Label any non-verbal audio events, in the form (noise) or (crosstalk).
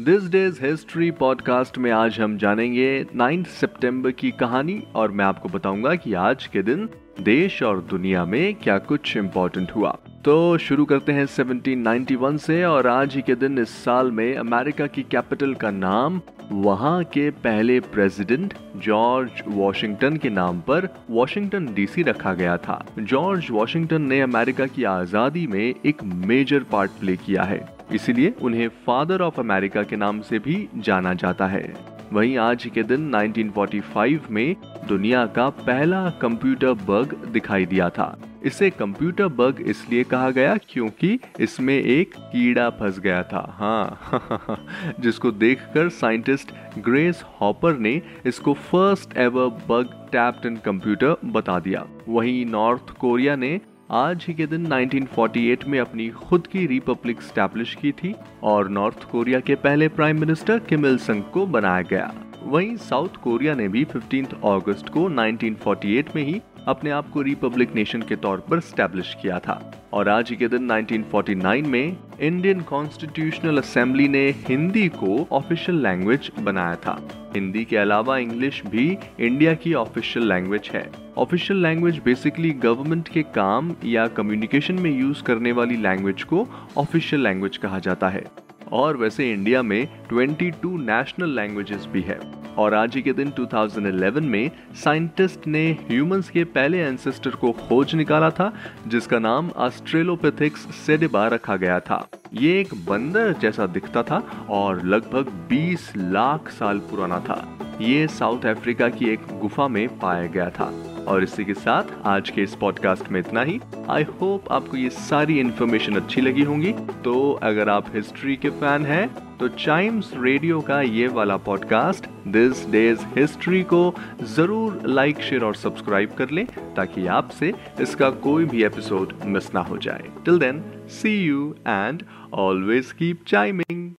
This day's history podcast में आज हम जानेंगे 9 सितंबर की कहानी और मैं आपको बताऊँगा कि आज के दिन देश और दुनिया में क्या कुछ इम्पोर्टेंट हुआ। तो शुरू करते हैं 1791 से और आज ही के दिन इस साल में अमेरिका की कैपिटल का नाम, वहाँ के पहले प्रेसिडेंट जॉर्ज वॉशिंगटन के नाम पर वॉशिंगटन डीसी रखा गया था। जॉर्ज वॉशिंगटन ने अमेरिका की आज़ादी में एक मेजर पार्ट प्ले किया है। इसीलिए उन्हें फादर ऑफ़ अमेरिका के नाम से भी जाना जाता है। वहीं आज के दिन 1945 में दुनिया का पहला कंप्यूटर बग दिखाई दिया था। इसे कंप्यूटर बग इसलिए कहा गया क्योंकि इसमें एक कीड़ा फंस गया था। हाँ (laughs) जिसको देखकर साइंटिस्ट ग्रेस हॉपर ने इसको first ever bug tapped in computer बता दिया। वहीं नॉर्थ कोरिया ने आज ही के दिन 1948 में अपनी खुद की रिपब्लिक स्टैब्लिश की थी और नॉर्थ कोरिया के पहले प्राइम मिनिस्टर किम इल संग को बनाया गया। वहीं साउथ कोरिया ने भी 15 अगस्त को 1948 में ही अपने आप को रिपब्लिक नेशन के तौर पर स्टैब्लिश किया था। और आज ही के दिन 1949 में इंडियन कॉन्स्टिट्यूशनल असेंबली ने हिंदी को ऑफिशियल लैंग्वेज बनाया था। हिंदी के अलावा इंग्लिश भी इंडिया की ऑफिशियल लैंग्वेज है। ऑफिशियल लैंग्वेज बेसिकली गवर्नमेंट के काम या कम्युनिकेशन में यूज़ करने वाली लैंग्वेज को ऑफिशियल लैंग्वेज कहा जाता है। और वैसे इंडिया में 22 नेशनल लैंग्वेजेस भी है। और आज ही के दिन 2011 में साइंटिस्ट ने ह्यूमंस के पहले एंसेस्टर को खोज निकाला था, जिसका नाम ऑस्ट्रेलोपेथिक्स सेडिबा रखा गया था। ये एक बंदर जैसा दिखता था और लगभग 20 लाख साल पुराना था। ये साउथ अफ्रीका की एक गुफा में पाया गया था। और इसी के साथ आज के इस पॉडकास्ट में इतना ही। आई होप आपको ये सारी इन्फॉर्मेशन अच्छी लगी होंगी। तो अगर आप हिस्ट्री के फ़ैन हैं तो चाइम्स रेडियो का ये वाला पॉडकास्ट दिस डेज़ हिस्ट्री को ज़रूर लाइक शेयर और सब्सक्राइब कर लें, ताकि आपसे इसका कोई भी एपिसोड मिस ना हो जाए। Till then see you and always keep chiming